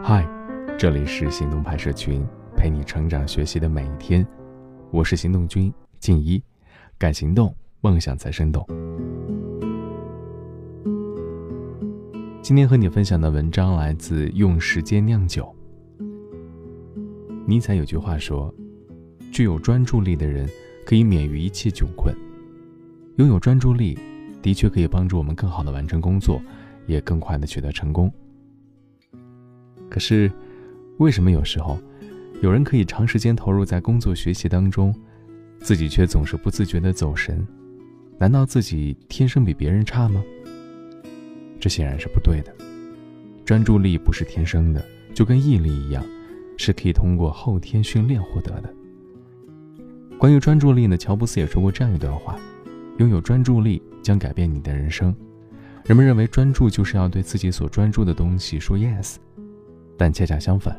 嗨，这里是行动派社群，陪你成长学习的每一天。我是行动君静一，敢行动，梦想才生动。今天和你分享的文章来自《用时间酿酒》。尼采有句话说：“具有专注力的人可以免于一切窘困。”拥有专注力，的确可以帮助我们更好的完成工作，也更快的取得成功。可是，为什么有时候有人可以长时间投入在工作学习当中，自己却总是不自觉的走神？难道自己天生比别人差吗？这显然是不对的。专注力不是天生的，就跟毅力一样，是可以通过后天训练获得的。关于专注力呢，乔布斯也说过这样一段话：拥有专注力将改变你的人生。人们认为专注就是要对自己所专注的东西说 yes。但恰恰相反，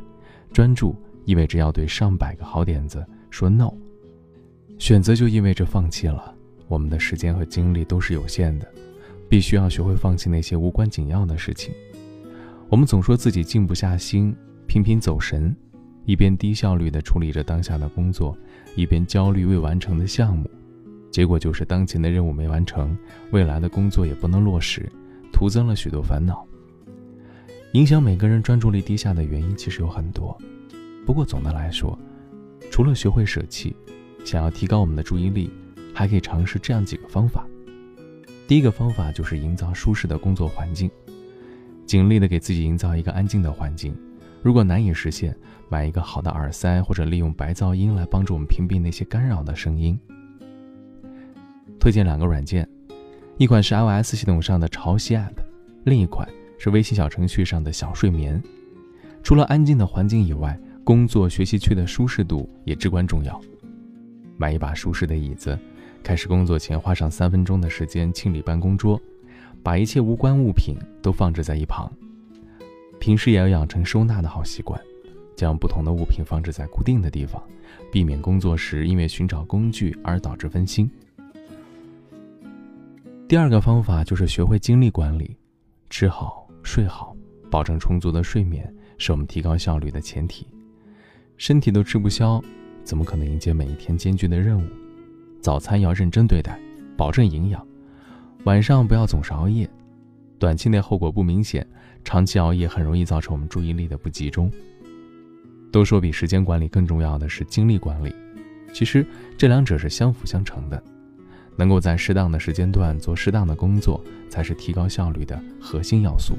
专注意味着要对上百个好点子说 no。选择就意味着放弃了。我们的时间和精力都是有限的，必须要学会放弃那些无关紧要的事情。我们总说自己静不下心，频频走神，一边低效率地处理着当下的工作，一边焦虑未完成的项目，结果就是当前的任务没完成，未来的工作也不能落实，徒增了许多烦恼。影响每个人专注力低下的原因其实有很多，不过总的来说，除了学会舍弃，想要提高我们的注意力，还可以尝试这样几个方法。第一个方法就是营造舒适的工作环境，尽力的给自己营造一个安静的环境。如果难以实现，买一个好的耳塞，或者利用白噪音来帮助我们屏蔽那些干扰的声音。推荐两个软件，一款是 iOS 系统上的潮汐 App，另一款。是微信小程序上的小睡眠。除了安静的环境以外，工作学习区的舒适度也至关重要。买一把舒适的椅子，开始工作前花上三分钟的时间清理办公桌，把一切无关物品都放置在一旁。平时也要养成收纳的好习惯，将不同的物品放置在固定的地方，避免工作时因为寻找工具而导致分心。第二个方法就是学会精力管理，吃好。睡好，保证充足的睡眠是我们提高效率的前提。身体都吃不消，怎么可能迎接每一天艰巨的任务？早餐要认真对待，保证营养。晚上不要总是熬夜，短期内后果不明显，长期熬夜很容易造成我们注意力的不集中。都说比时间管理更重要的是精力管理，其实这两者是相辅相成的。能够在适当的时间段做适当的工作，才是提高效率的核心要素。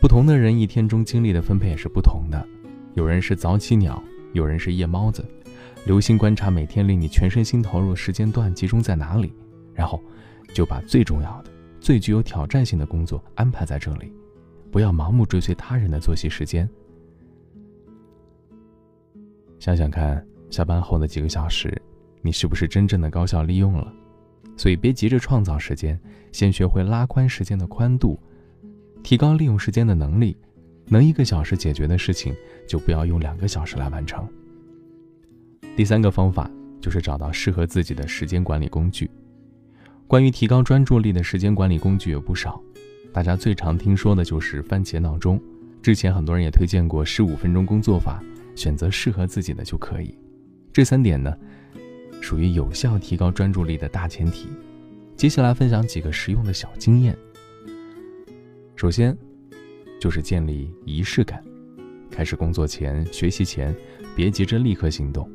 不同的人一天中精力的分配也是不同的，有人是早起鸟，有人是夜猫子。留心观察每天令你全身心投入时间段集中在哪里，然后就把最重要的、最具有挑战性的工作安排在这里，不要盲目追随他人的作息时间。想想看，下班后的几个小时，你是不是真正的高效利用了？所以别急着创造时间，先学会拉宽时间的宽度。提高利用时间的能力，能一个小时解决的事情，就不要用两个小时来完成。第三个方法就是找到适合自己的时间管理工具。关于提高专注力的时间管理工具有不少，大家最常听说的就是番茄闹钟。之前很多人也推荐过十五分钟工作法，选择适合自己的就可以。这三点呢，属于有效提高专注力的大前提。接下来分享几个实用的小经验。首先，就是建立仪式感。开始工作前、学习前，别急着立刻行动，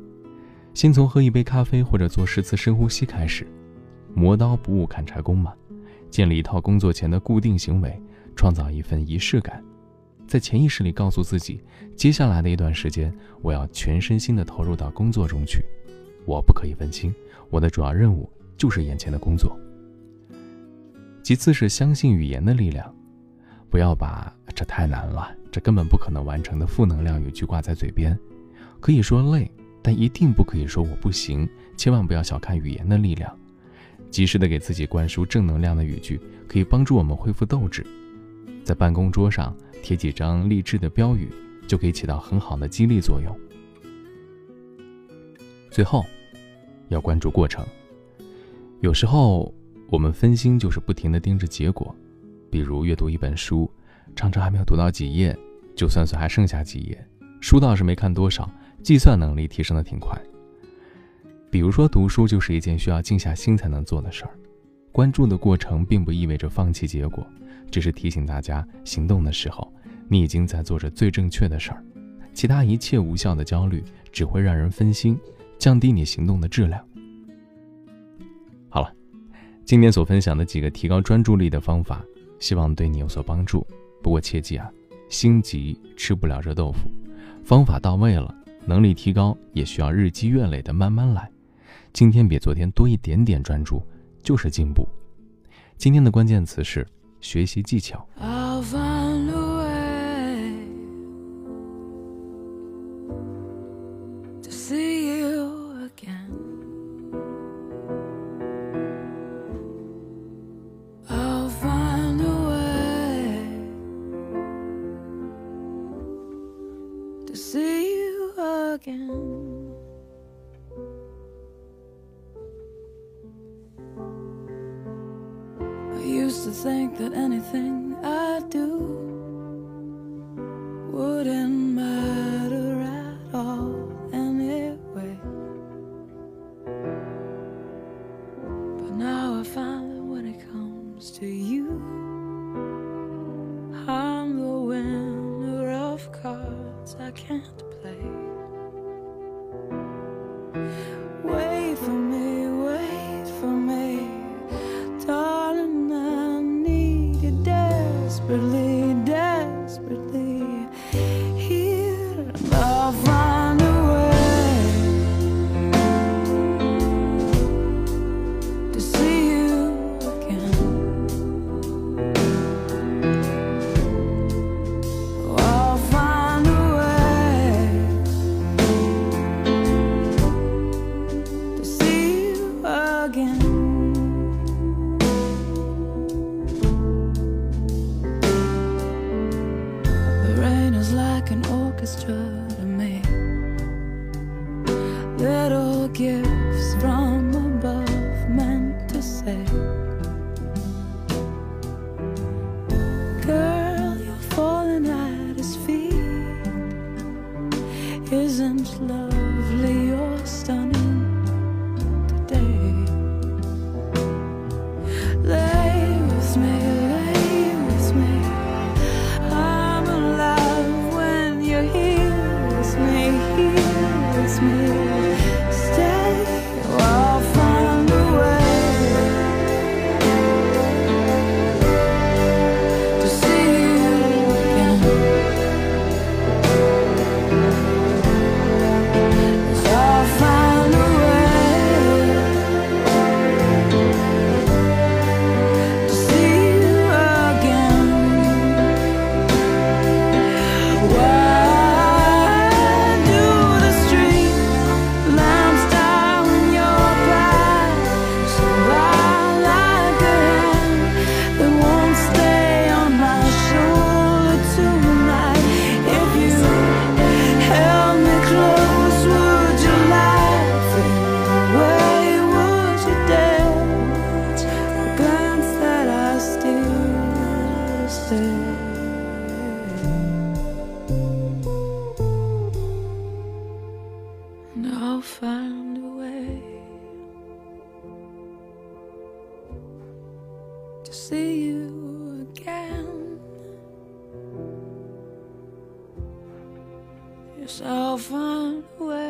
先从喝一杯咖啡或者做十次深呼吸开始。磨刀不误砍柴工嘛，建立一套工作前的固定行为，创造一份仪式感，在潜意识里告诉自己，接下来的一段时间，我要全身心的投入到工作中去，我不可以分心，我的主要任务就是眼前的工作。其次是相信语言的力量。不要把这太难了，这根本不可能完成的负能量语句挂在嘴边。可以说累，但一定不可以说我不行。千万不要小看语言的力量，及时的给自己灌输正能量的语句，可以帮助我们恢复斗志。在办公桌上贴几张励志的标语，就可以起到很好的激励作用。最后，要关注过程。有时候我们分心，就是不停的盯着结果。比如阅读一本书，常常还没有读到几页，就算算还剩下几页，书倒是没看多少，计算能力提升的挺快。比如说读书就是一件需要静下心才能做的事儿，关注的过程并不意味着放弃结果，只是提醒大家行动的时候，你已经在做着最正确的事儿，其他一切无效的焦虑只会让人分心，降低你行动的质量。好了，今天所分享的几个提高专注力的方法，希望对你有所帮助。不过切记啊，心急吃不了热豆腐，方法到位了，能力提高也需要日积月累的慢慢来。今天比昨天多一点点专注，就是进步。今天的关键词是学习技巧。To think that anything I do wouldn't matter at all anyway. But now I find that when it comes to you, I'm the winner of cards I can't play. Orchestra to me. Little gifts from above meant to say, Girl, you're falling at his feet. Isn't lovely or stunning to see you again. You're so far away.